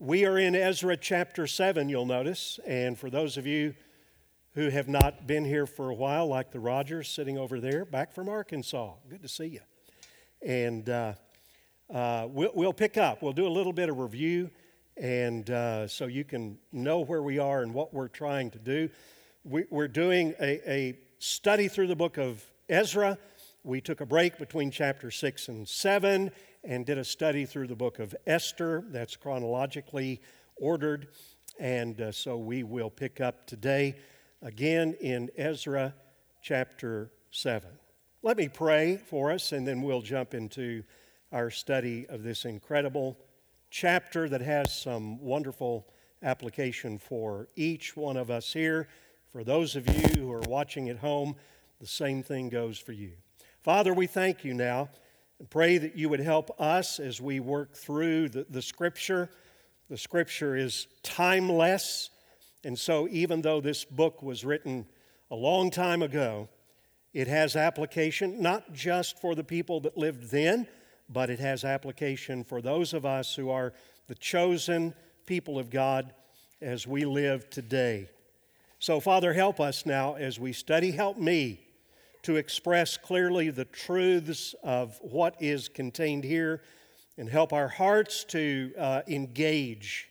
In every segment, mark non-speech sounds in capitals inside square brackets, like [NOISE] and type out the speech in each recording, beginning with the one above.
We are in Ezra chapter 7, you'll notice. And for those of you who have not been here for a while, like the Rogers sitting over there, back from Arkansas, good to see you. And uh, uh, we'll, we'll, pick up, we'll do a little bit of review, and uh, so you can know where we are and what we're trying to do. We, are doing a, a study through the book of Ezra. We took a break between chapter 6 and 7 and did a study through the book of Esther. That's chronologically ordered. And uh, so we will pick up today again in Ezra chapter 7. Let me pray for us, and then we'll jump into our study of this incredible chapter that has some wonderful application for each one of us here. For those of you who are watching at home, the same thing goes for you. Father, we thank you now and pray that you would help us as we work through the, the Scripture. The Scripture is timeless, and so even though this book was written a long time ago, it has application not just for the people that lived then, but it has application for those of us who are the chosen people of God as we live today. So, Father, help us now as we study. Help me to express clearly the truths of what is contained here and help our hearts to uh, engage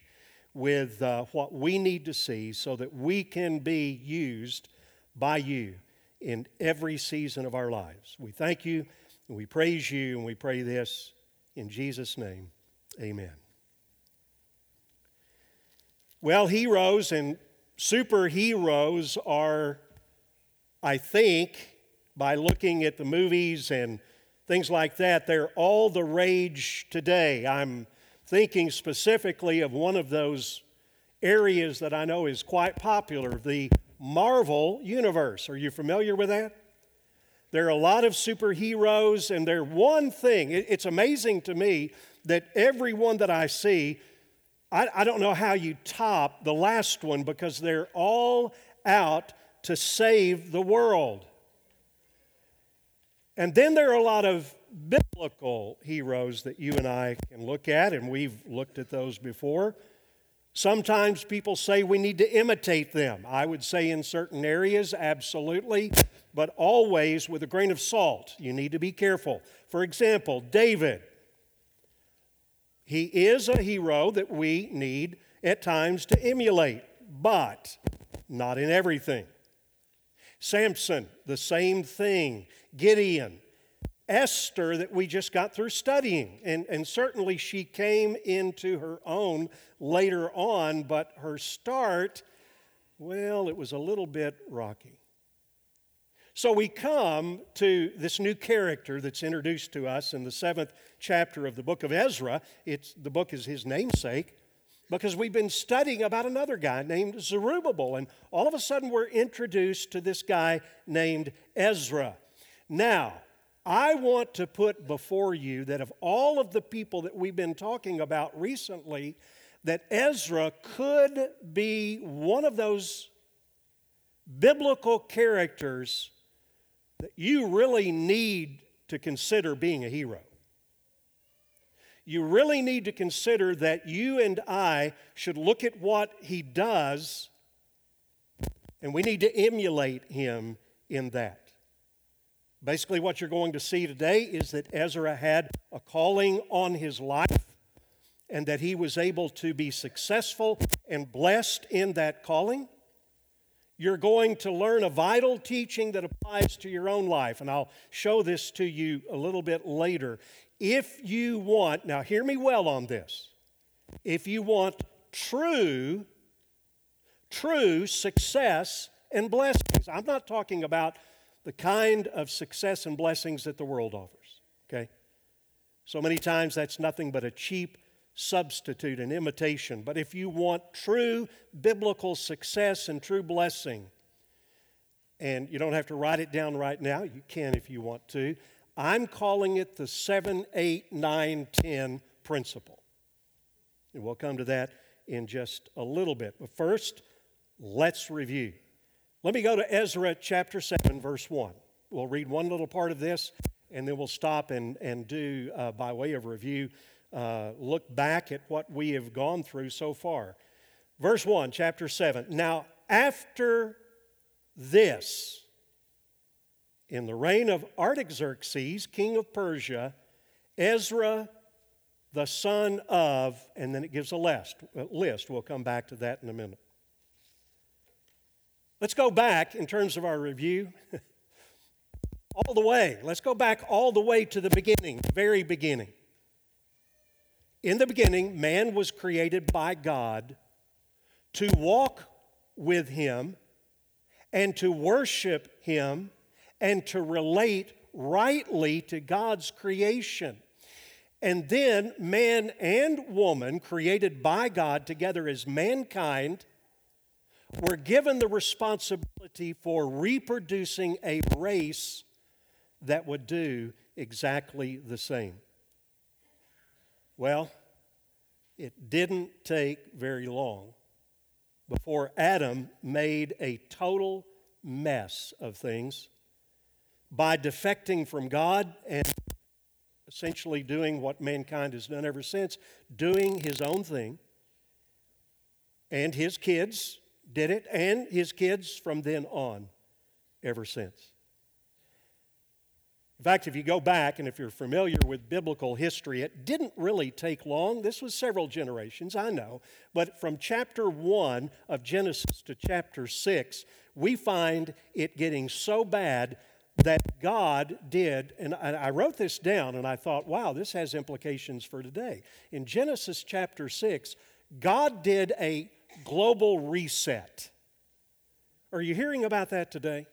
with uh, what we need to see so that we can be used by you in every season of our lives. We thank you and we praise you and we pray this in Jesus' name. Amen. Well, heroes and superheroes are, I think, by looking at the movies and things like that. They're all the rage today. I'm thinking specifically of one of those areas that I know is quite popular the Marvel Universe. Are you familiar with that? There are a lot of superheroes, and they're one thing. It's amazing to me that every one that I see, I, I don't know how you top the last one because they're all out to save the world. And then there are a lot of biblical heroes that you and I can look at, and we've looked at those before. Sometimes people say we need to imitate them. I would say in certain areas, absolutely, but always with a grain of salt. You need to be careful. For example, David. He is a hero that we need at times to emulate, but not in everything. Samson, the same thing. Gideon, Esther, that we just got through studying. And, and certainly she came into her own later on, but her start, well, it was a little bit rocky. So we come to this new character that's introduced to us in the seventh chapter of the book of Ezra. It's, the book is his namesake because we've been studying about another guy named Zerubbabel, and all of a sudden we're introduced to this guy named Ezra. Now, I want to put before you that of all of the people that we've been talking about recently, that Ezra could be one of those biblical characters that you really need to consider being a hero you really need to consider that you and I should look at what he does and we need to emulate him in that. Basically, what you're going to see today is that Ezra had a calling on his life and that he was able to be successful and blessed in that calling. You're going to learn a vital teaching that applies to your own life, and I'll show this to you a little bit later. If you want, now hear me well on this. If you want true, true success and blessings, I'm not talking about the kind of success and blessings that the world offers, okay? So many times that's nothing but a cheap substitute and imitation. But if you want true biblical success and true blessing, and you don't have to write it down right now, you can if you want to. I'm calling it the 7, 8, 9, 10 principle. And we'll come to that in just a little bit. But first, let's review. Let me go to Ezra chapter 7, verse 1. We'll read one little part of this, and then we'll stop and, and do, uh, by way of review, uh, look back at what we have gone through so far. Verse 1, chapter 7. Now, after this, in the reign of Artaxerxes, king of Persia, Ezra, the son of, and then it gives a list. A list. We'll come back to that in a minute. Let's go back in terms of our review. [LAUGHS] all the way. Let's go back all the way to the beginning, the very beginning. In the beginning, man was created by God to walk with Him and to worship Him and to relate rightly to God's creation. And then man and woman, created by God together as mankind, were given the responsibility for reproducing a race that would do exactly the same. Well, it didn't take very long before Adam made a total mess of things by defecting from God and essentially doing what mankind has done ever since, doing his own thing. And his kids did it, and his kids from then on ever since. In fact, if you go back and if you're familiar with biblical history, it didn't really take long. This was several generations, I know. But from chapter 1 of Genesis to chapter 6, we find it getting so bad that God did, and I wrote this down and I thought, wow, this has implications for today. In Genesis chapter 6, God did a global reset. Are you hearing about that today?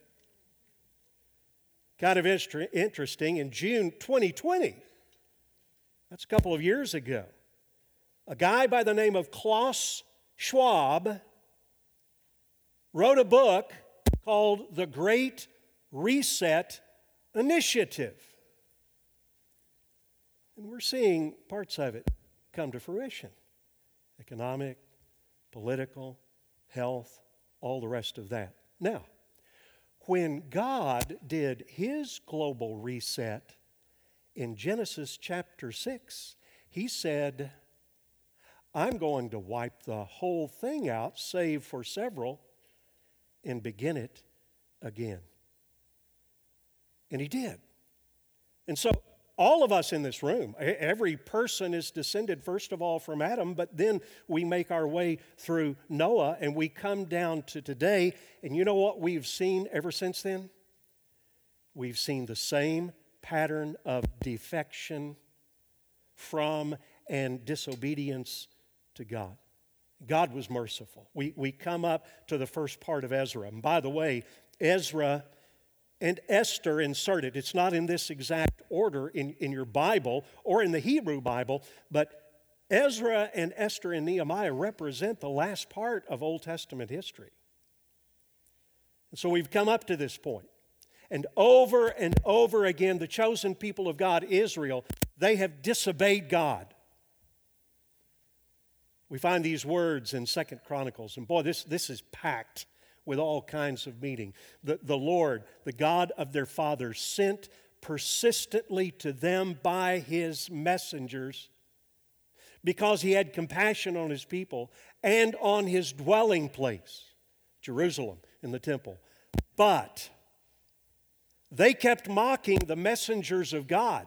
Kind of interesting. In June 2020, that's a couple of years ago, a guy by the name of Klaus Schwab wrote a book called The Great Reset Initiative. And we're seeing parts of it come to fruition economic, political, health, all the rest of that. Now, when God did his global reset in Genesis chapter 6, he said, I'm going to wipe the whole thing out, save for several, and begin it again. And he did. And so all of us in this room, every person is descended first of all from Adam, but then we make our way through Noah and we come down to today. And you know what we've seen ever since then? We've seen the same pattern of defection from and disobedience to God. God was merciful. We, we come up to the first part of Ezra. And by the way, Ezra and Esther inserted. It's not in this exact order in, in your Bible or in the Hebrew Bible, but Ezra and Esther and Nehemiah represent the last part of Old Testament history. And so we've come up to this point. And over and over again, the chosen people of God, Israel, they have disobeyed God. We find these words in Second Chronicles, and boy, this, this is packed with all kinds of meaning. The, the Lord, the God of their fathers, sent persistently to them by his messengers because he had compassion on his people and on his dwelling place, Jerusalem, in the temple. But they kept mocking the messengers of God,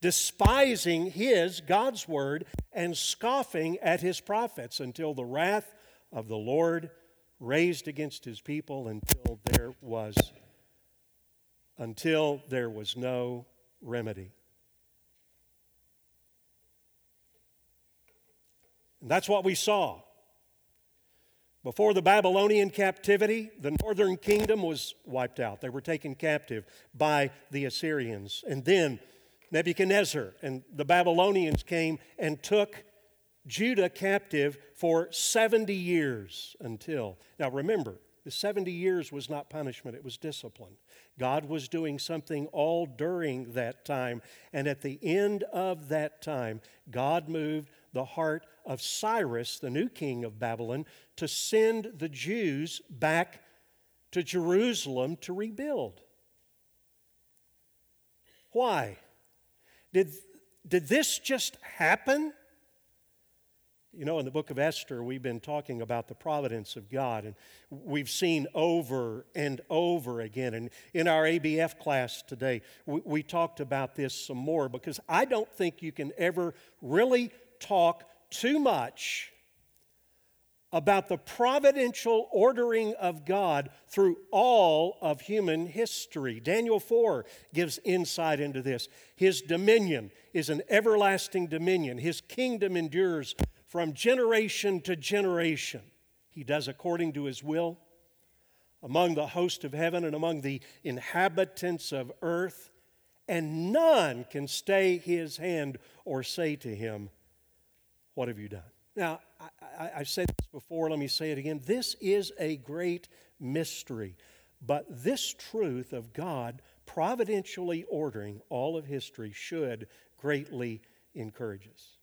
despising his, God's word, and scoffing at his prophets until the wrath of the Lord raised against his people until there was until there was no remedy. And that's what we saw. Before the Babylonian captivity, the northern kingdom was wiped out. They were taken captive by the Assyrians. And then Nebuchadnezzar and the Babylonians came and took Judah captive for 70 years until. Now remember, the 70 years was not punishment, it was discipline. God was doing something all during that time. And at the end of that time, God moved the heart of Cyrus, the new king of Babylon, to send the Jews back to Jerusalem to rebuild. Why? Did did this just happen? You know, in the book of Esther, we've been talking about the providence of God, and we've seen over and over again. And in our ABF class today, we, we, talked about this some more because I don't think you can ever really talk too much about the providential ordering of God through all of human history. Daniel 4 gives insight into this. His dominion is an everlasting dominion, His kingdom endures from generation to generation. He does according to His will among the host of heaven and among the inhabitants of earth, and none can stay His hand or say to Him, What have you done? Now, I, have said this before, let me say it again. This is a great mystery. But this truth of God providentially ordering all of history should greatly encourage us.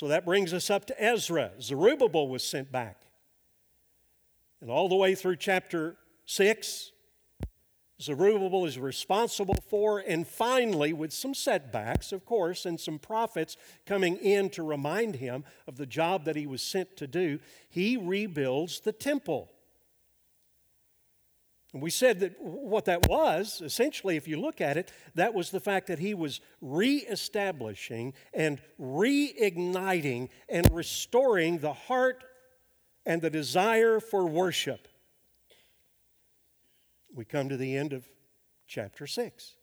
So that brings us up to Ezra. Zerubbabel was sent back. And all the way through chapter 6, Zerubbabel is responsible for, and finally, with some setbacks, of course, and some prophets coming in to remind him of the job that he was sent to do, he rebuilds the temple. And we said that what that was, essentially, if you look at it, that was the fact that he was reestablishing and reigniting and restoring the heart and the desire for worship we come to the end of chapter 6.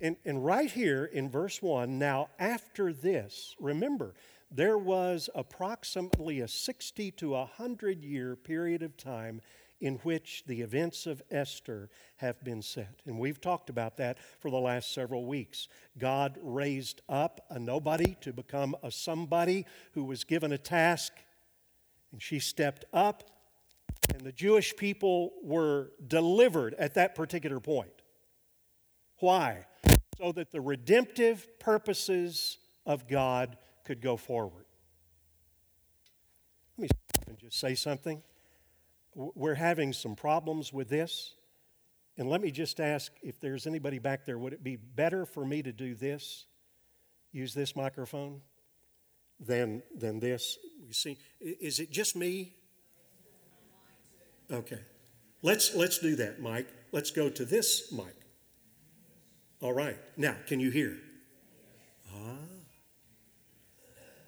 And, and right here in verse 1, now after this, remember, there was approximately a 60 to 100 year period of time in which the events of Esther have been set. And we've talked about that for the last several weeks. God raised up a nobody to become a somebody who was given a task, and she stepped up and the Jewish people were delivered at that particular point. Why? So that the redemptive purposes of God could go forward. Let me just say something. We're having some problems with this. And let me just ask if there's anybody back there, would it be better for me to do this, use this microphone, than, than this? You see, is it just me Okay. Let's, let's do that, Mike. Let's go to this mic. All right. Now, can you hear? Ah.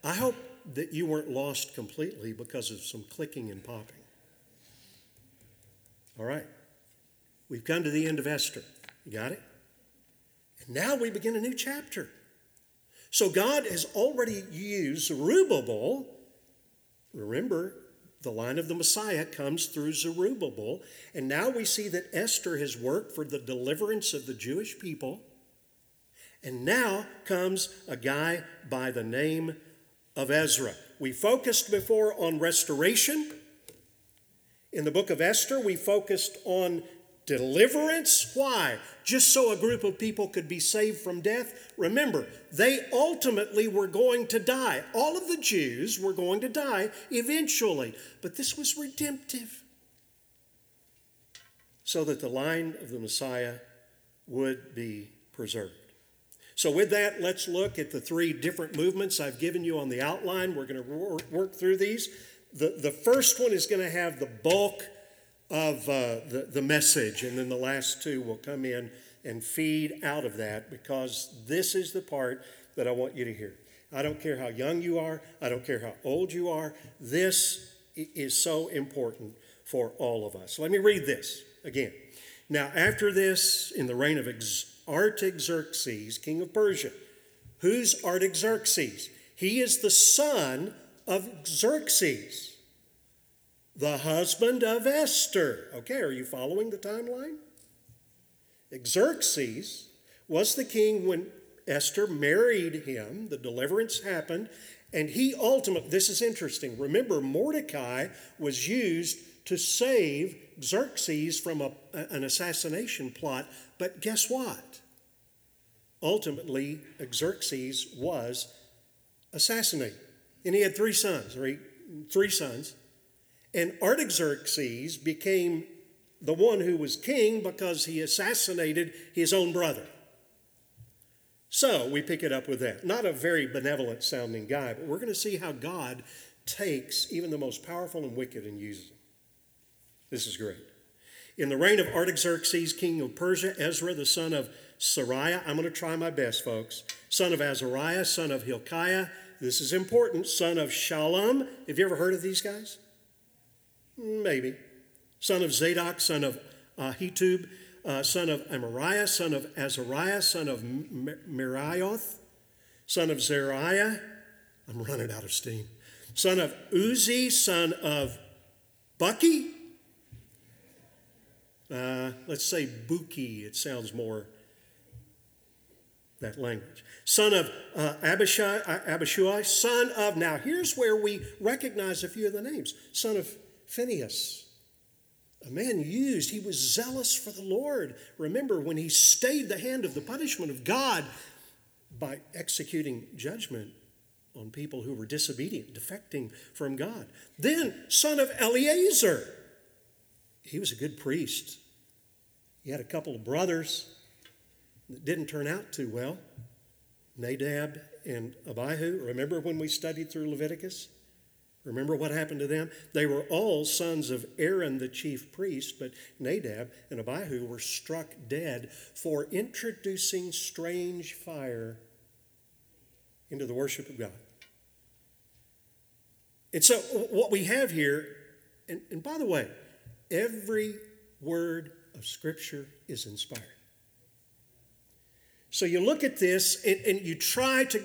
I hope that you weren't lost completely because of some clicking and popping. All right. We've come to the end of Esther. You got it? And now we begin a new chapter. So God has already used Zerubbabel. Remember, the line of the Messiah comes through Zerubbabel. And now we see that Esther has worked for the deliverance of the Jewish people. And now comes a guy by the name of Ezra. We focused before on restoration. In the book of Esther, we focused on Deliverance? Why? Just so a group of people could be saved from death? Remember, they ultimately were going to die. All of the Jews were going to die eventually. But this was redemptive. So that the line of the Messiah would be preserved. So, with that, let's look at the three different movements I've given you on the outline. We're going to work through these. The, the first one is going to have the bulk of uh, the, the message, and then the last two will come in and feed out of that because this is the part that I want you to hear. I don't care how young you are, I don't care how old you are, this is so important for all of us. Let me read this again. Now, after this, in the reign of Artaxerxes, king of Persia, who's Artaxerxes? He is the son of Xerxes the husband of Esther. Okay, are you following the timeline? Xerxes was the king when Esther married him, the deliverance happened, and he ultimately, this is interesting. Remember, Mordecai was used to save Xerxes from a, an assassination plot, but guess what? Ultimately, Xerxes was assassinated. And he had three sons, he, three sons. And Artaxerxes became the one who was king because he assassinated his own brother. So we pick it up with that. Not a very benevolent sounding guy, but we're going to see how God takes even the most powerful and wicked and uses them. This is great. In the reign of Artaxerxes, king of Persia, Ezra, the son of Seraiah, I'm going to try my best, folks, son of Azariah, son of Hilkiah, this is important, son of Shallum. Have you ever heard of these guys? Maybe. Son of Zadok, son of Ahitub, uh, son of Amariah, son of Azariah, son of Meraioth, son of Zeriah. I'm running out of steam. Son of Uzzi, son of Bucky. Uh, let's say Buki, it sounds more that language. Son of uh, Abishai, uh, Abishai, son of, now here's where we recognize a few of the names. Son of Phinehas, a man used, he was zealous for the Lord. Remember, when he stayed the hand of the punishment of God by executing judgment on people who were disobedient, defecting from God. Then, son of Eleazar, he was a good priest. He had a couple of brothers didn't turn out too well Nadab and Abihu. Remember when we studied through Leviticus? Remember what happened to them? They were all sons of Aaron, the chief priest, but Nadab and Abihu were struck dead for introducing strange fire into the worship of God. And so, what we have here, and, and by the way, every word of Scripture is inspired. So you look at this and, and you try to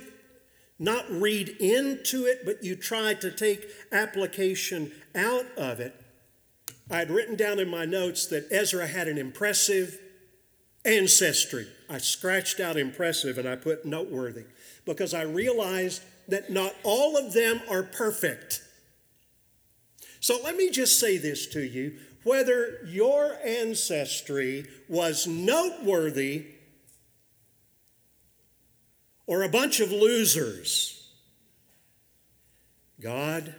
not read into it, but you try to take application out of it. I had written down in my notes that Ezra had an impressive ancestry. I scratched out impressive and I put noteworthy because I realized that not all of them are perfect. So let me just say this to you whether your ancestry was noteworthy or a bunch of losers, God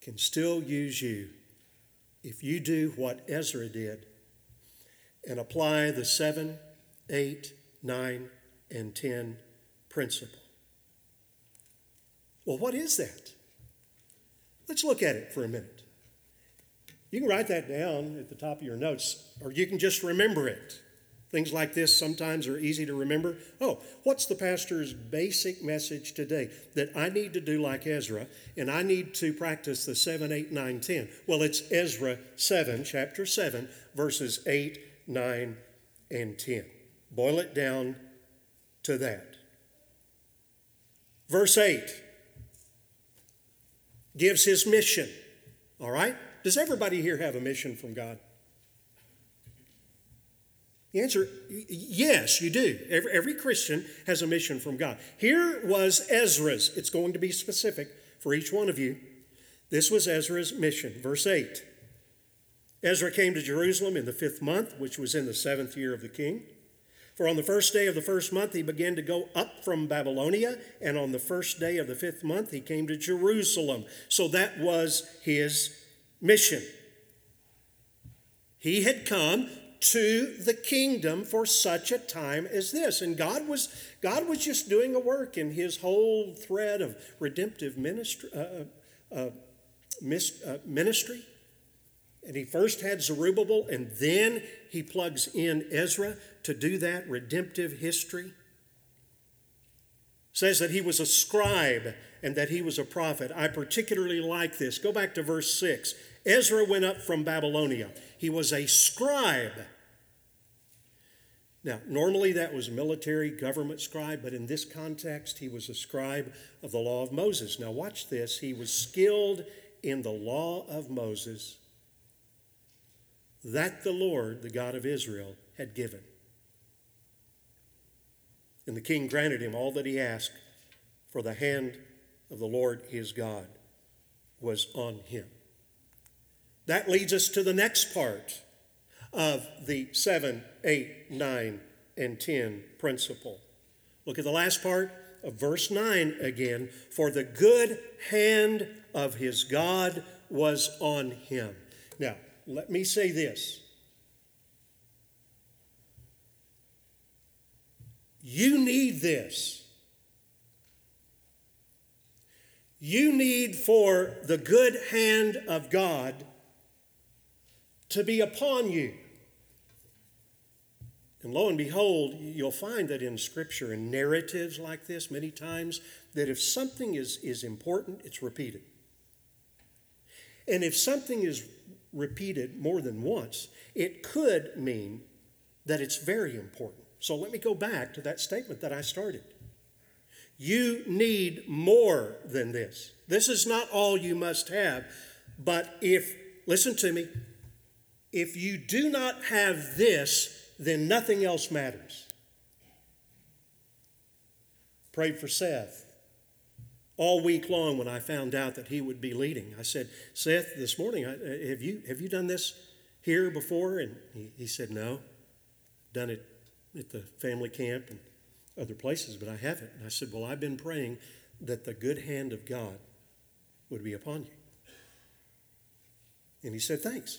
can still use you if you do what Ezra did and apply the seven, eight, nine, and 10 principle. Well, what is that? Let's look at it for a minute. You can write that down at the top of your notes, or you can just remember it. Things like this sometimes are easy to remember. Oh, what's the pastor's basic message today? That I need to do like Ezra, and I need to practice the 7, 8, 9, 10. Well, it's Ezra 7, chapter 7, verses 8, 9, and 10. Boil it down to that. Verse 8 gives his mission. All right? Does everybody here have a mission from God? The answer, yes, you do. Every, every, Christian has a mission from God. Here was Ezra's. It's going to be specific for each one of you. This was Ezra's mission. Verse 8 Ezra came to Jerusalem in the fifth month, which was in the seventh year of the king. For on the first day of the first month he began to go up from Babylonia, and on the first day of the fifth month he came to Jerusalem. So that was his mission. He had come to the kingdom for such a time as this. And God was, God was just doing a work in his whole thread of redemptive ministry. Uh, uh, uh mis, uh, ministry. And he first had Zerubbabel, and then he plugs in Ezra to do that redemptive history. Says that he was a scribe and that he was a prophet. I particularly like this. Go back to verse 6. Ezra went up from Babylonia. He was a scribe now, normally that was military government scribe, but in this context, he was a scribe of the law of Moses. Now, watch this. He was skilled in the law of Moses that the Lord, the God of Israel, had given. And the king granted him all that he asked, for the hand of the Lord his God was on him. That leads us to the next part of the 7, 8, 9, and 10 principle. Look at the last part of verse 9 again. For the good hand of his God was on him. Now, let me say this. You need this. You need for the good hand of God to be upon you. And lo and behold, you'll find that in Scripture and narratives like this, many times, that if something is, is important, it's repeated. And if something is repeated more than once, it could mean that it's very important. So let me go back to that statement that I started. You need more than this. This is not all you must have. But if, listen to me, if you do not have this, then nothing else matters. Prayed for Seth. All week long, when I found out that he would be leading, I said, Seth, this morning, uh, have you, have you done this here before? And he, he said, No. Done it at the family camp and other places, but I haven't. And I said, Well, I've been praying that the good hand of God would be upon you. And he said, Thanks.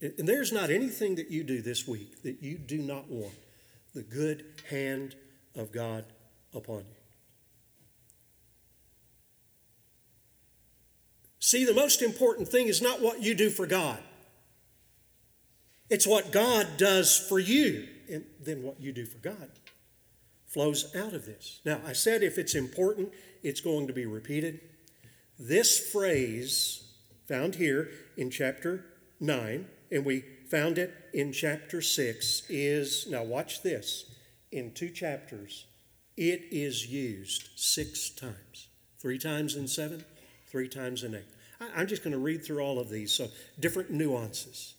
And there's not anything that you do this week that you do not want the good hand of God upon you. See, the most important thing is not what you do for God, it's what God does for you, and then what you do for God flows out of this. Now, I said if it's important, it's going to be repeated. This phrase found here in chapter 9 and we found it in chapter 6, is now watch this. In two chapters, it is used six times three times in seven, three times in eight. I'm just going to read through all of these. So, different nuances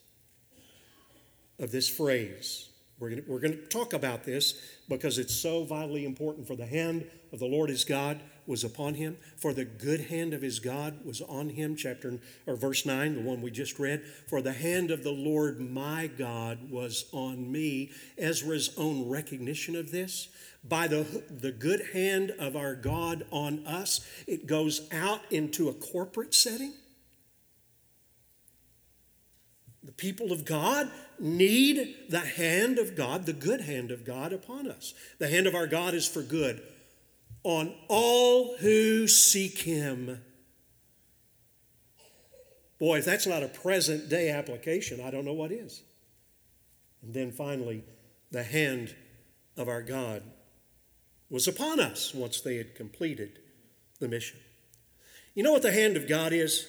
of this phrase. We're going, to, we're going to talk about this because it's so vitally important for the hand of the Lord is God was upon him, for the good hand of his God was on him, chapter or verse 9, the one we just read. For the hand of the Lord my God was on me. Ezra's own recognition of this. By the, the good hand of our God on us, it goes out into a corporate setting. The people of God need the hand of God, the good hand of God upon us. The hand of our God is for good on all who seek him. Boy, if that's not a present day application, I don't know what is. And then finally, the hand of our God was upon us once they had completed the mission. You know what the hand of God is?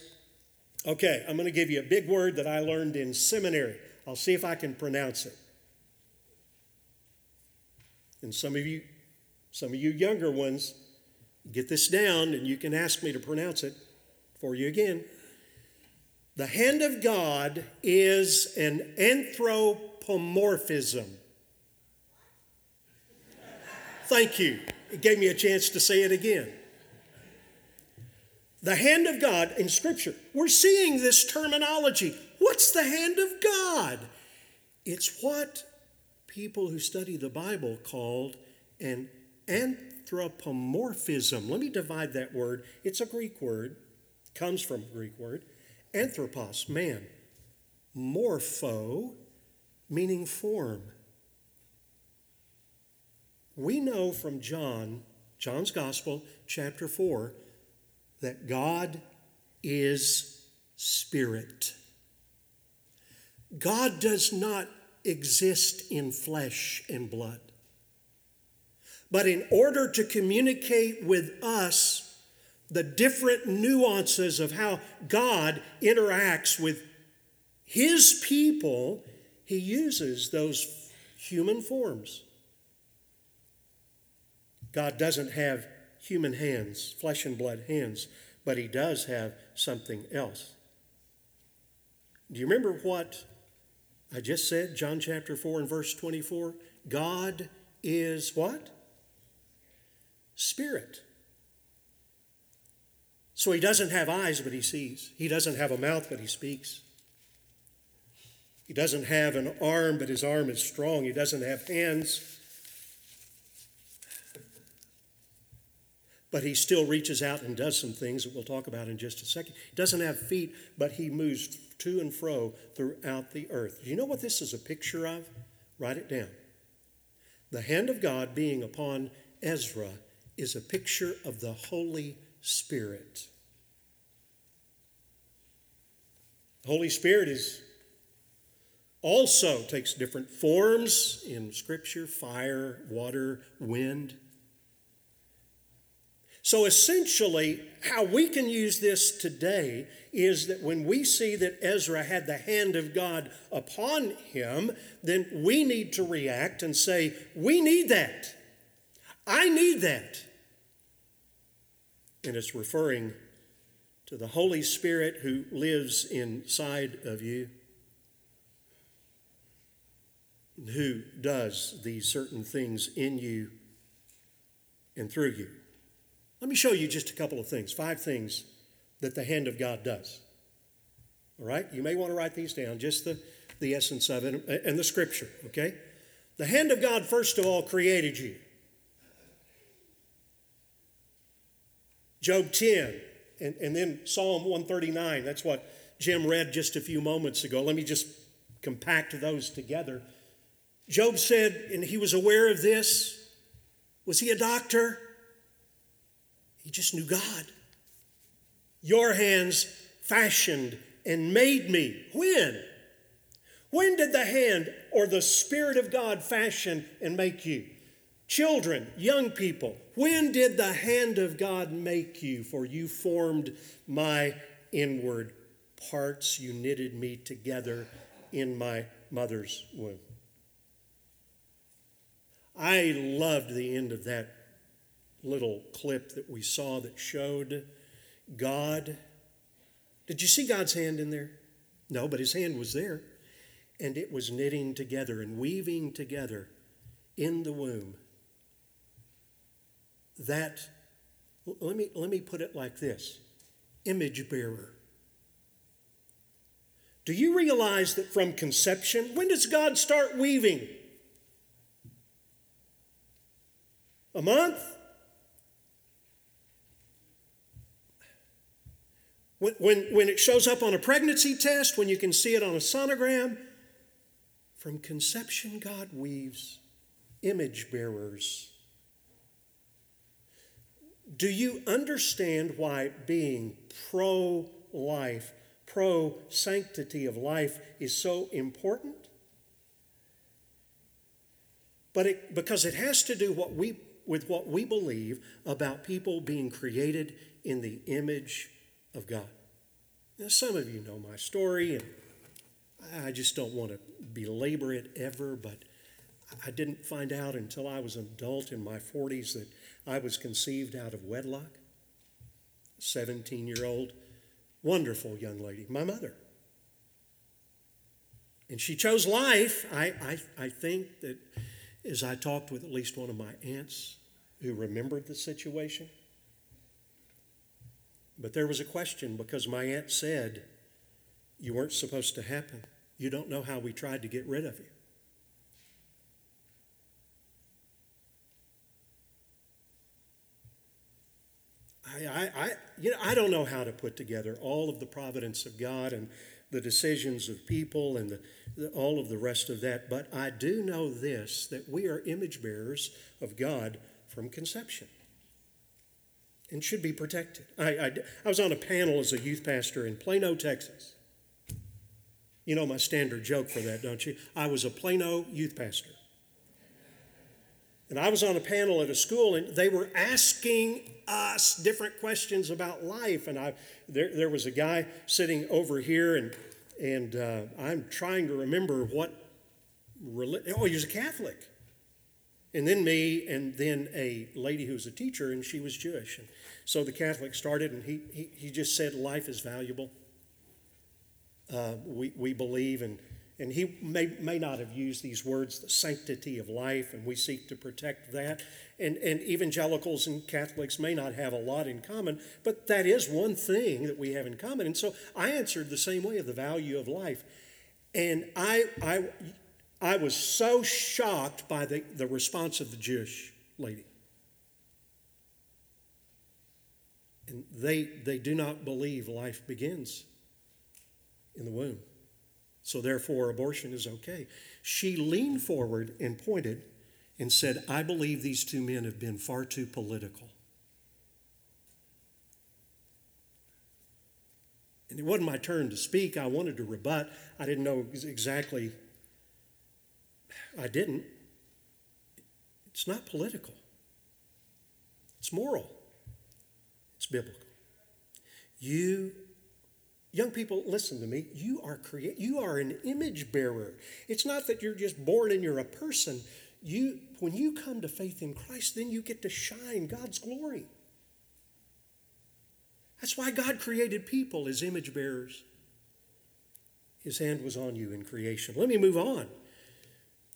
Okay, I'm going to give you a big word that I learned in seminary. I'll see if I can pronounce it. And some of you some of you younger ones, get this down and you can ask me to pronounce it for you again. The hand of God is an anthropomorphism. Thank you. It gave me a chance to say it again. The hand of God in Scripture, we're seeing this terminology. What's the hand of God? It's what people who study the Bible called an anthropomorphism. Let me divide that word. It's a Greek word, comes from a Greek word. Anthropos, man. Morpho, meaning form. We know from John, John's Gospel, chapter 4, that God is spirit. God does not exist in flesh and blood. But in order to communicate with us the different nuances of how God interacts with his people, he uses those human forms. God doesn't have human hands, flesh and blood hands, but he does have something else. Do you remember what I just said, John chapter 4 and verse 24? God is what? Spirit. So he doesn't have eyes, but he sees. He doesn't have a mouth, but he speaks. He doesn't have an arm, but his arm is strong. He doesn't have hands, but he still reaches out and does some things that we'll talk about in just a second. He doesn't have feet, but he moves to and fro throughout the earth. Do you know what this is a picture of? Write it down. The hand of God being upon Ezra is a picture of the Holy Spirit. The Holy Spirit is also takes different forms in Scripture fire, water, wind. So essentially, how we can use this today is that when we see that Ezra had the hand of God upon him, then we need to react and say, We need that. I need that. And it's referring to the Holy Spirit who lives inside of you, who does these certain things in you and through you. Let me show you just a couple of things, five things that the hand of God does. All right? You may want to write these down, just the, the essence of it and the scripture, okay? The hand of God, first of all, created you. Job 10, and, and then Psalm 139. That's what Jim read just a few moments ago. Let me just compact those together. Job said, and he was aware of this. Was he a doctor? He just knew God. Your hands fashioned and made me. When? When did the hand or the Spirit of God fashion and make you? Children, young people, when did the hand of God make you? For you formed my inward parts. You knitted me together in my mother's womb. I loved the end of that little clip that we saw that showed God. Did you see God's hand in there? No, but his hand was there. And it was knitting together and weaving together in the womb that, let me, let me put it like this image bearer. Do you realize that from conception, when does God start weaving? A month? When, when, when it shows up on a pregnancy test, when you can see it on a sonogram, from conception, God weaves image bearers do you understand why being pro life, pro sanctity of life is so important? But it, because it has to do what we, with what we believe about people being created in the image of God. Now, some of you know my story, and I just don't want to belabor it ever, but I didn't find out until I was an adult in my 40s that I was conceived out of wedlock. 17 year old, wonderful young lady, my mother. And she chose life. I, I, I think that as I talked with at least one of my aunts who remembered the situation, but there was a question because my aunt said, You weren't supposed to happen. You don't know how we tried to get rid of you. I, I, you know, I don't know how to put together all of the providence of God and the decisions of people and the, the, all of the rest of that, but I do know this that we are image bearers of God from conception and should be protected. I, I, I was on a panel as a youth pastor in Plano, Texas. You know my standard joke for that, don't you? I was a Plano youth pastor. And I was on a panel at a school, and they were asking us different questions about life. And I, there, there was a guy sitting over here, and, and uh, I'm trying to remember what religion. Oh, he was a Catholic. And then me, and then a lady who was a teacher, and she was Jewish. And so the Catholic started, and he, he, he just said, Life is valuable. Uh, we, we believe in and he may, may not have used these words, the sanctity of life, and we seek to protect that. And, and evangelicals and Catholics may not have a lot in common, but that is one thing that we have in common. And so I answered the same way of the value of life. And I, I, I was so shocked by the, the response of the Jewish lady. And they, they do not believe life begins in the womb. So therefore, abortion is okay. She leaned forward and pointed and said, I believe these two men have been far too political. And it wasn't my turn to speak. I wanted to rebut. I didn't know exactly. I didn't. It's not political, it's moral, it's biblical. You Young people, listen to me. You are create you are an image bearer. It's not that you're just born and you're a person. You when you come to faith in Christ, then you get to shine God's glory. That's why God created people as image bearers. His hand was on you in creation. Let me move on.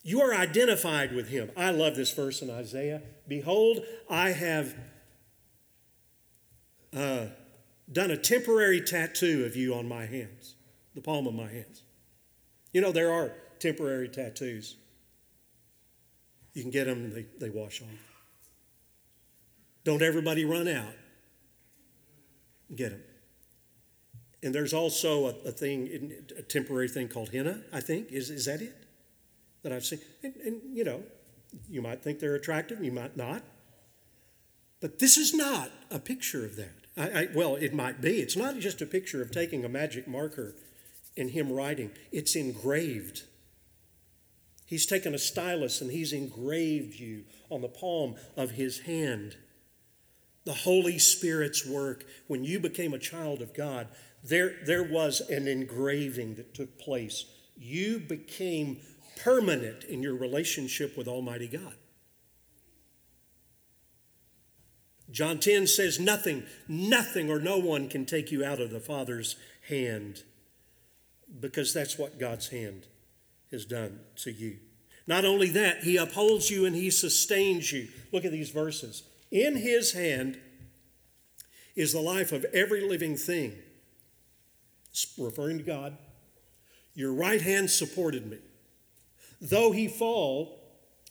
You are identified with him. I love this verse in Isaiah. Behold, I have uh, done a temporary tattoo of you on my hands, the palm of my hands. You know, there are temporary tattoos. You can get them, they, they wash off. Don't everybody run out. Get them. And there's also a, a thing, a temporary thing called henna, I think. Is, is that it? That I've seen. And, and, you know, you might think they're attractive, you might not. But this is not a picture of that. I, I, well, it might be. It's not just a picture of taking a magic marker and him writing, it's engraved. He's taken a stylus and he's engraved you on the palm of his hand. The Holy Spirit's work, when you became a child of God, there, there was an engraving that took place. You became permanent in your relationship with Almighty God. John 10 says, Nothing, nothing or no one can take you out of the Father's hand because that's what God's hand has done to you. Not only that, He upholds you and He sustains you. Look at these verses. In His hand is the life of every living thing, referring to God. Your right hand supported me. Though he fall,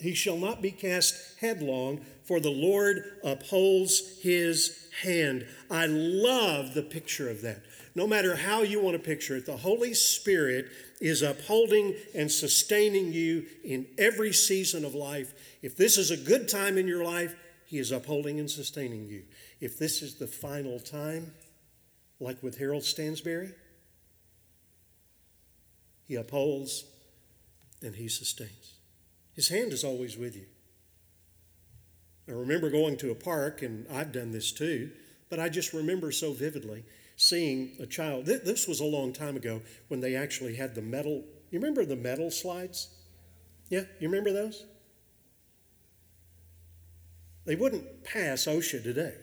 he shall not be cast headlong, for the Lord upholds his hand. I love the picture of that. No matter how you want to picture it, the Holy Spirit is upholding and sustaining you in every season of life. If this is a good time in your life, he is upholding and sustaining you. If this is the final time, like with Harold Stansberry, he upholds and he sustains. His hand is always with you. I remember going to a park, and I've done this too, but I just remember so vividly seeing a child. This was a long time ago when they actually had the metal. You remember the metal slides? Yeah, you remember those? They wouldn't pass OSHA today.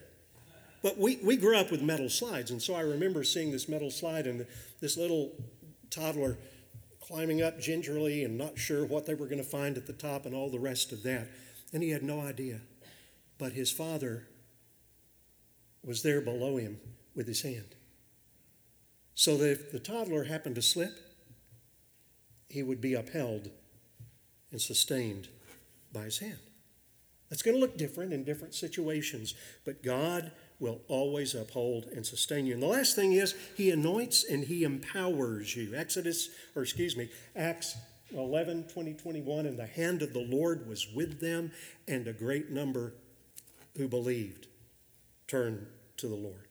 But we, we grew up with metal slides, and so I remember seeing this metal slide and this little toddler climbing up gingerly and not sure what they were going to find at the top and all the rest of that. And he had no idea but his father was there below him with his hand. So that if the toddler happened to slip, he would be upheld and sustained by his hand. That's going to look different in different situations, but God will always uphold and sustain you. And the last thing is, He anoints and He empowers you. Exodus, or excuse me, Acts 11, 20, 21, and the hand of the Lord was with them, and a great number who believed turned to the Lord.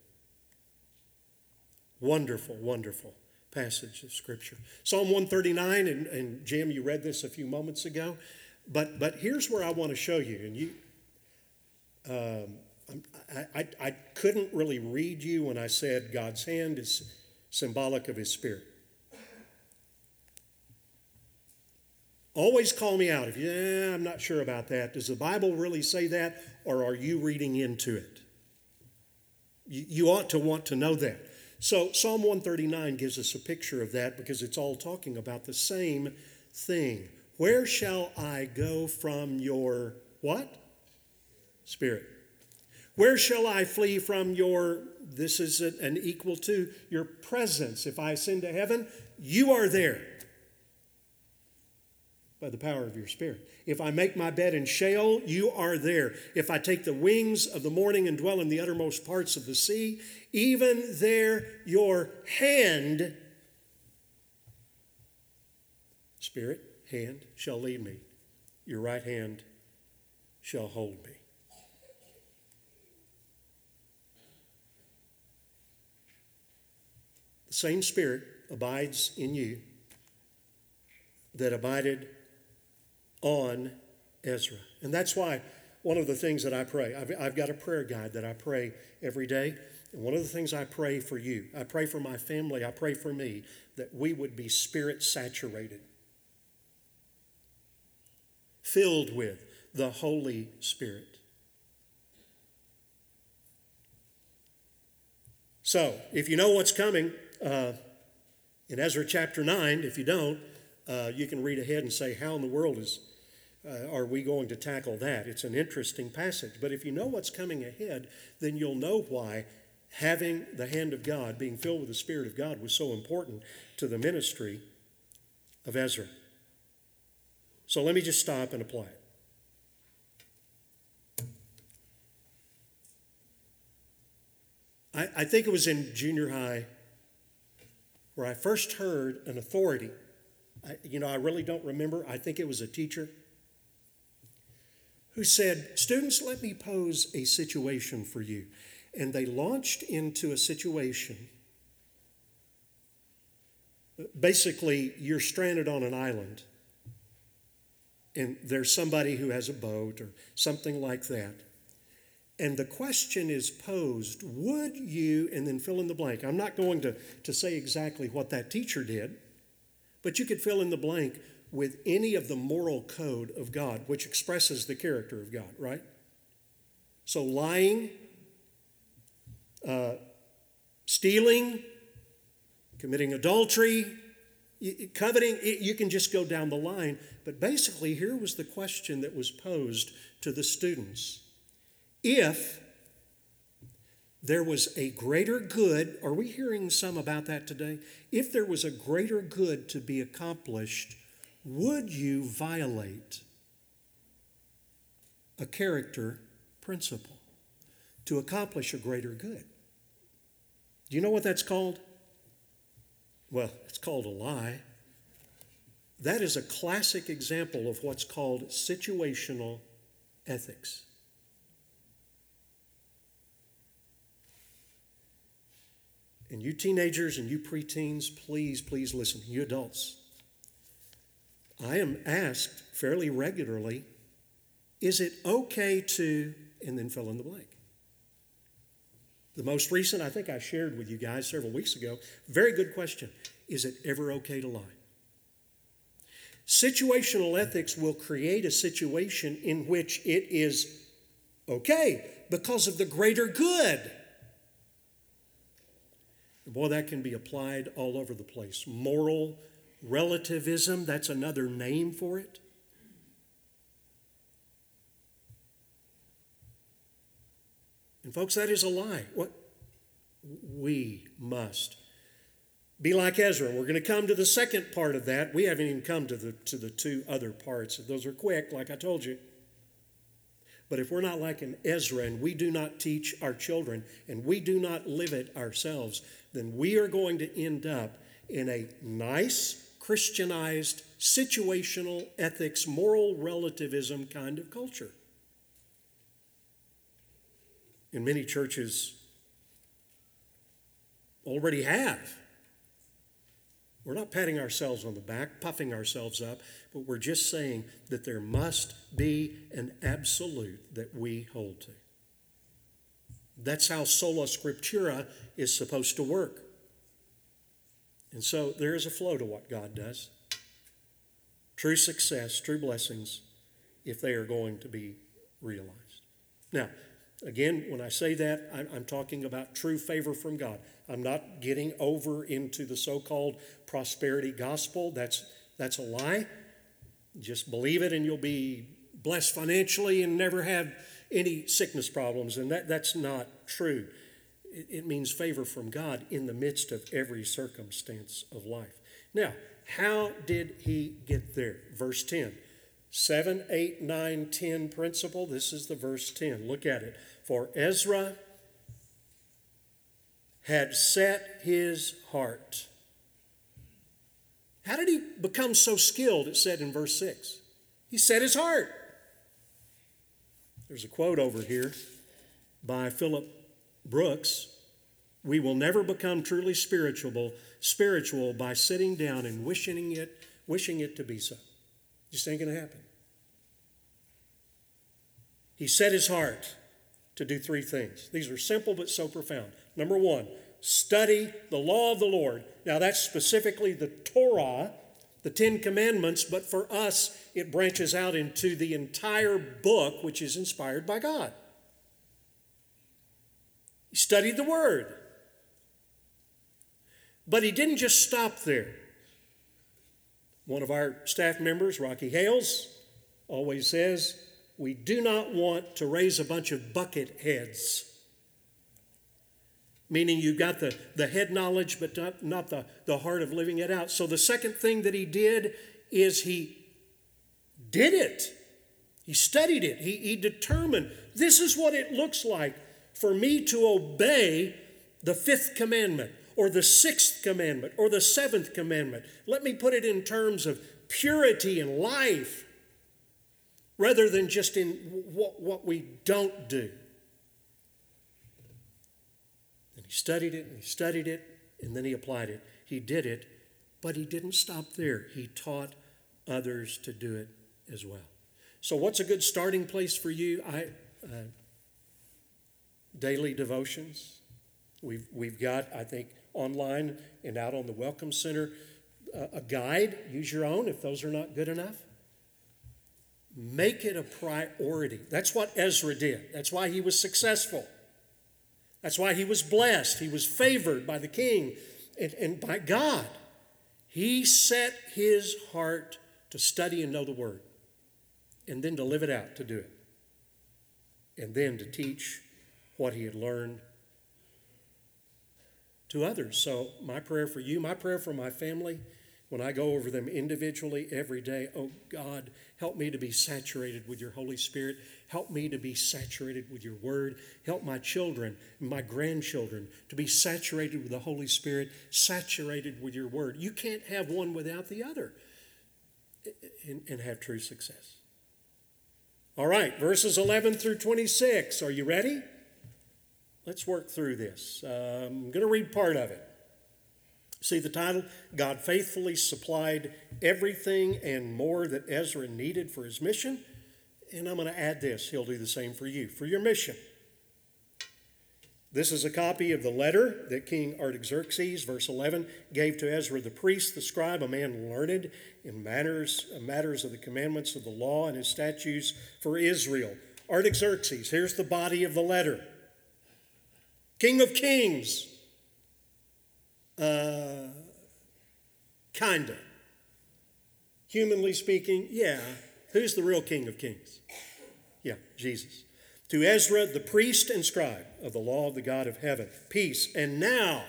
Wonderful, wonderful passage of Scripture. Psalm 139, and, and Jim, you read this a few moments ago, but, but here's where I want to show you. And you, um, I, I, couldn't really read you when I said God's hand is symbolic of His Spirit. Always call me out if you, I'm not sure about that. Does the Bible really say that, or are you reading into it? You, you ought to want to know that. So, Psalm 139 gives us a picture of that because it's all talking about the same thing. Where shall I go from your what? Spirit. Where shall I flee from your, this is an equal to your presence. If I ascend to heaven, you are there by the power of your Spirit. If I make my bed in Sheol, you are there. If I take the wings of the morning and dwell in the uttermost parts of the sea, even there your hand, Spirit, hand, shall lead me. Your right hand shall hold me. The same Spirit abides in you that abided on Ezra. And that's why one of the things that I pray, I've, I've, got a prayer guide that I pray every day. And one of the things I pray for you, I pray for my family, I pray for me, that we would be spirit saturated, filled with the Holy Spirit. So, if you know what's coming, uh, in Ezra chapter 9, if you don't, uh, you can read ahead and say, How in the world is, uh, are we going to tackle that? It's an interesting passage. But if you know what's coming ahead, then you'll know why having the hand of God, being filled with the Spirit of God, was so important to the ministry of Ezra. So let me just stop and apply it. I, I think it was in junior high where I first heard an authority. I, you know, I really don't remember. I think it was a teacher who said, Students, let me pose a situation for you. And they launched into a situation. Basically, you're stranded on an island, and there's somebody who has a boat or something like that. And the question is posed would you, and then fill in the blank. I'm not going to, to say exactly what that teacher did, but you could fill in the blank with any of the moral code of God, which expresses the character of God, right? So lying, uh, stealing, committing adultery, coveting, you can just go down the line. But basically, here was the question that was posed to the students if there was a greater good, are we hearing some about that today? If there was a greater good to be accomplished, would you violate a character principle to accomplish a greater good? Do you know what that's called? Well, it's called a lie. That is a classic example of what's called situational ethics. And you teenagers and you preteens, please, please listen. You adults. I am asked fairly regularly is it okay to, and then fill in the blank. The most recent, I think I shared with you guys several weeks ago, very good question. Is it ever okay to lie? Situational ethics will create a situation in which it is okay because of the greater good. Boy, that can be applied all over the place. Moral relativism, that's another name for it. And, folks, that is a lie. What? We must be like Ezra. We're going to come to the second part of that. We haven't even come to the, to the two other parts. Those are quick, like I told you. But if we're not like an Ezra and we do not teach our children and we do not live it ourselves, then we are going to end up in a nice, Christianized, situational ethics, moral relativism kind of culture. And many churches already have. We're not patting ourselves on the back, puffing ourselves up, but we're just saying that there must be an absolute that we hold to. That's how sola scriptura is supposed to work. And so there is a flow to what God does. True success, true blessings, if they are going to be realized. Now, again, when I say that, I'm, talking about true favor from God. I'm not getting over into the so called prosperity gospel. That's, that's a lie. Just believe it and you'll be blessed financially and never have any sickness problems. And that, that's not true. It, it means favor from God in the midst of every circumstance of life. Now, how did he get there? Verse 10. 7, 8, 9, 10 principle. This is the verse 10. Look at it. For Ezra had set his heart. How did he become so skilled? It said in verse 6. He set his heart. There's a quote over here by Philip Brooks. We will never become truly spiritual, spiritual by sitting down and wishing it, wishing it to be so. Just ain't to happen. He set his heart to do three things. These are simple but so profound. Number one, study the law of the Lord. Now, that's specifically the Torah, the Ten Commandments, but for us, it branches out into the entire book, which is inspired by God. He studied the Word. But he didn't just stop there. One of our staff members, Rocky Hales, always says, We do not want to raise a bunch of bucket heads meaning you got the, the head knowledge, but not, not the, the heart of living it out. So the second thing that he did is he did it. He studied it. He, he determined this is what it looks like for me to obey the fifth commandment or the sixth commandment or the seventh commandment. Let me put it in terms of purity and life rather than just in what, what we don't do. He studied it and he studied it and then he applied it. He did it, but he didn't stop there. He taught others to do it as well. So, what's a good starting place for you? I, uh, daily devotions. We've, we've got, I think, online and out on the Welcome Center uh, a guide. Use your own if those are not good enough. Make it a priority. That's what Ezra did. That's why he was successful. That's why he was blessed. He was favored by the king and, and by God. He set his heart to study and know the word, and then to live it out, to do it, and then to teach what he had learned to others. So, my prayer for you, my prayer for my family, when I go over them individually every day, oh God, help me to be saturated with your Holy Spirit. Help me to be saturated with your word. Help my children, my grandchildren to be saturated with the Holy Spirit, saturated with your word. You can't have one without the other and, and have true success. All right, verses 11 through 26. Are you ready? Let's work through this. Uh, I'm going to read part of it. See the title? God faithfully supplied everything and more that Ezra needed for his mission. And I'm going to add this. He'll do the same for you, for your mission. This is a copy of the letter that King Artaxerxes, verse 11, gave to Ezra the priest, the scribe, a man learned in matters, uh, matters of the commandments of the law and his statutes for Israel. Artaxerxes, here's the body of the letter King of kings, uh, kinda. Humanly speaking, yeah. Who's the real King of Kings? Yeah, Jesus. To Ezra, the priest and scribe of the law of the God of heaven, peace. And now,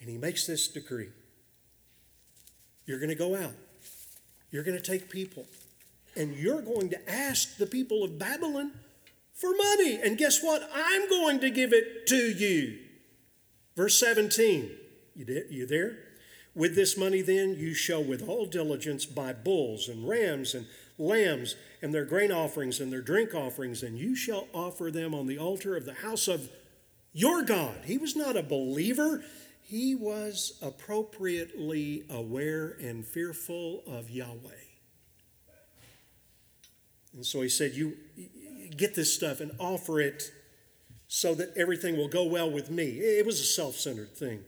and he makes this decree you're going to go out, you're going to take people, and you're going to ask the people of Babylon for money. And guess what? I'm going to give it to you. Verse 17. You, you there? With this money, then, you shall with all diligence buy bulls and rams and lambs and their grain offerings and their drink offerings, and you shall offer them on the altar of the house of your God. He was not a believer, he was appropriately aware and fearful of Yahweh. And so he said, You get this stuff and offer it so that everything will go well with me. It was a self centered thing.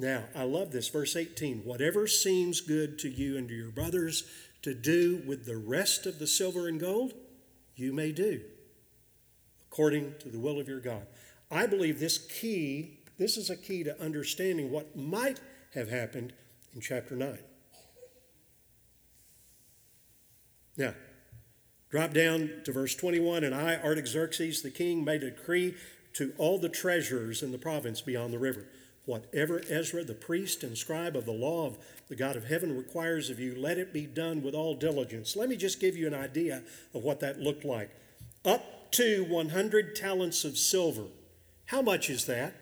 Now, I love this, verse 18. Whatever seems good to you and to your brothers to do with the rest of the silver and gold, you may do, according to the will of your God. I believe this key, this is a key to understanding what might have happened in chapter 9. Now, drop down to verse 21. And I, Artaxerxes the king, made a decree to all the treasurers in the province beyond the river Whatever Ezra, the priest and scribe of the law of the God of heaven, requires of you, let it be done with all diligence. Let me just give you an idea of what that looked like. Up to 100 talents of silver. How much is that?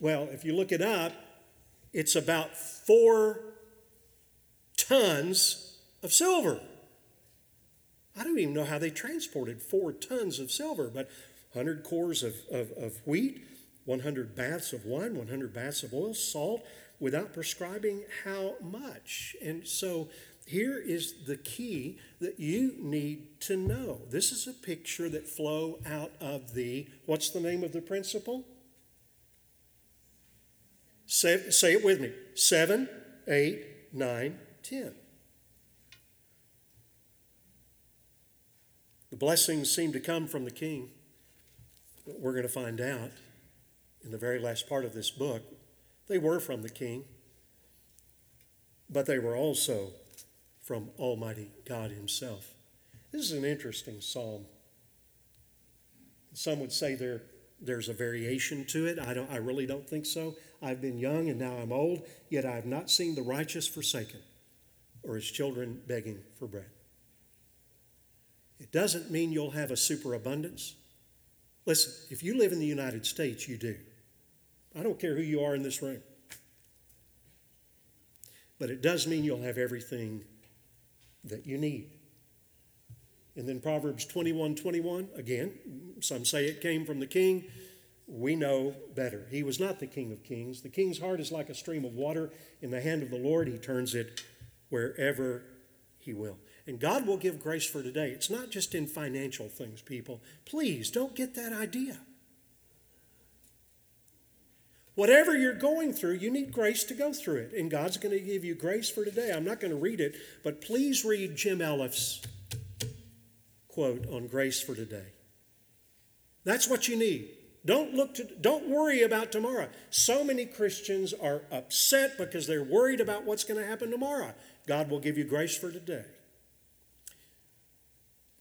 Well, if you look it up, it's about four tons of silver. I don't even know how they transported four tons of silver, but 100 cors of, of, of wheat, 100 baths of wine, 100 baths of oil, salt, without prescribing how much. And so here is the key that you need to know. This is a picture that flow out of the, what's the name of the principle? Say, say it with me. Seven, eight, nine, ten. The blessings seem to come from the king. But we're going to find out in the very last part of this book. They were from the king, but they were also from Almighty God Himself. This is an interesting psalm. Some would say there, there's a variation to it. I, don't, I really don't think so. I've been young and now I'm old, yet I have not seen the righteous forsaken or his children begging for bread. It doesn't mean you'll have a superabundance. Listen, if you live in the United States, you do. I don't care who you are in this room. But it does mean you'll have everything that you need. And then Proverbs 21 21, again, some say it came from the king. We know better. He was not the king of kings. The king's heart is like a stream of water in the hand of the Lord. He turns it wherever he will. And God will give grace for today. It's not just in financial things, people. Please don't get that idea. Whatever you're going through, you need grace to go through it. And God's going to give you grace for today. I'm not going to read it, but please read Jim Elliff's quote on grace for today. That's what you need. Don't look to don't worry about tomorrow. So many Christians are upset because they're worried about what's going to happen tomorrow. God will give you grace for today.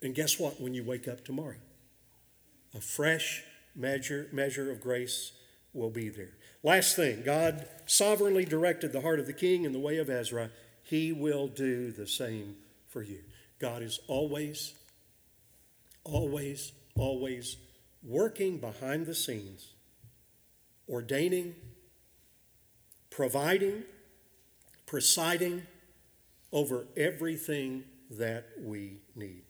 And guess what when you wake up tomorrow? A fresh measure measure of grace will be there. Last thing, God sovereignly directed the heart of the king in the way of Ezra. He will do the same for you. God is always, always, always working behind the scenes, ordaining, providing, presiding over everything that we need.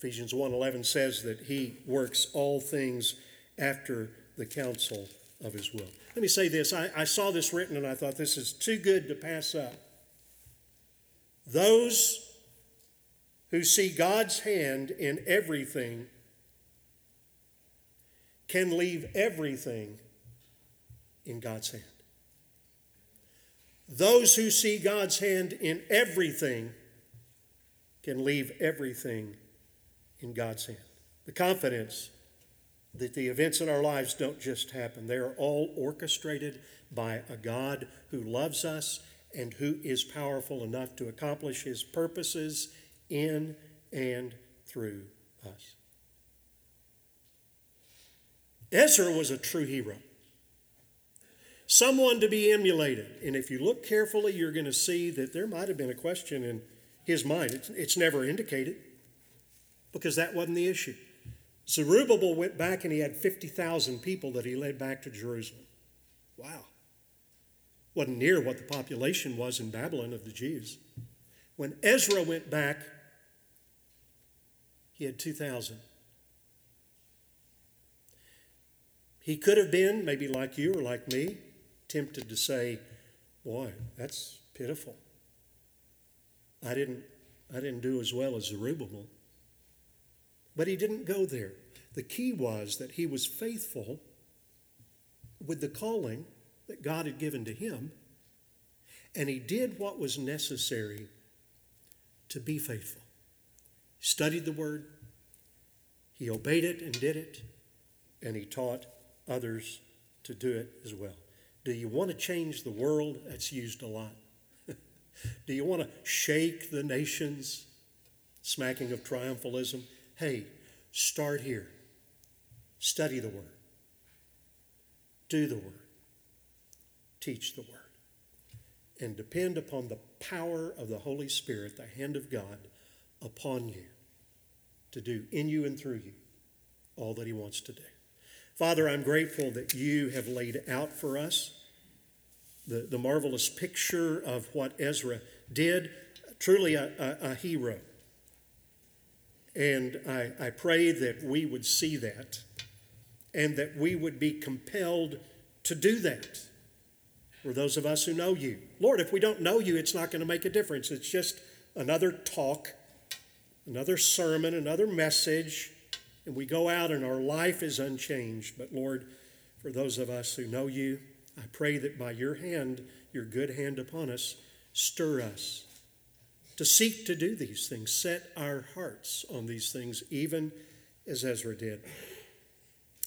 Ephesians 1:11 says that he works all things after the counsel of his will. Let me say this I, I saw this written and I thought this is too good to pass up. Those who see God's hand in everything can leave everything in God's hand. Those who see God's hand in everything can leave everything in God's hand. The confidence that the events in our lives don't just happen, they are all orchestrated by a God who loves us and who is powerful enough to accomplish his purposes in and through us. Ezra was a true hero, someone to be emulated. And if you look carefully, you're going to see that there might have been a question in his mind. It's, it's never indicated because that wasn't the issue. Zerubbabel went back and he had 50,000 people that he led back to Jerusalem. Wow. Wasn't near what the population was in Babylon of the Jews. When Ezra went back, he had 2,000. He could have been, maybe like you or like me, tempted to say, Boy, that's pitiful. I didn't, I didn't do as well as Zerubbabel. But he didn't go there. The key was that he was faithful with the calling that God had given to him, and he did what was necessary to be faithful. He studied the word, he obeyed it and did it, and he taught others to do it as well. Do you want to change the world? That's used a lot. [LAUGHS] do you want to shake the nations? Smacking of triumphalism. Hey, start here. Study the Word. Do the Word. Teach the Word. And depend upon the power of the Holy Spirit, the hand of God, upon you to do in you and through you all that He wants to do. Father, I'm grateful that you have laid out for us the, the marvelous picture of what Ezra did. Truly a, a, a hero And I, I pray that we would see that and that we would be compelled to do that for those of us who know you. Lord, if we don't know you, it's not going to make a difference. It's just another talk, another sermon, another message, and we go out and our life is unchanged. But Lord, for those of us who know you, I pray that by your hand, your good hand upon us, stir us to seek to do these things, set our hearts on these things, even as Ezra did.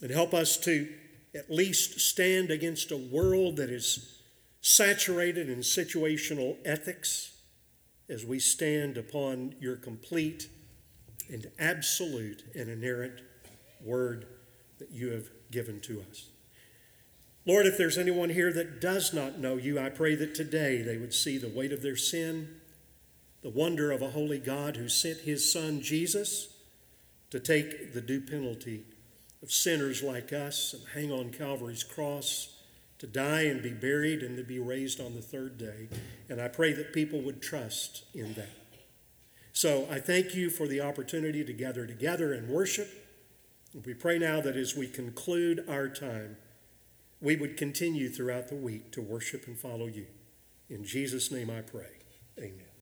And help us to at least stand against a world that is saturated in situational ethics as we stand upon your complete and absolute and inerrant word that you have given to us. Lord, if there's anyone here that does not know you, I pray that today they would see the weight of their sin, the wonder of a holy God who sent his son Jesus to take the due penalty of sinners like us and hang on Calvary's cross, to die and be buried and to be raised on the third day. And I pray that people would trust in that. So I thank you for the opportunity to gather together and worship. We pray now that as we conclude our time, we would continue throughout the week to worship and follow you. In Jesus' name I pray. Amen.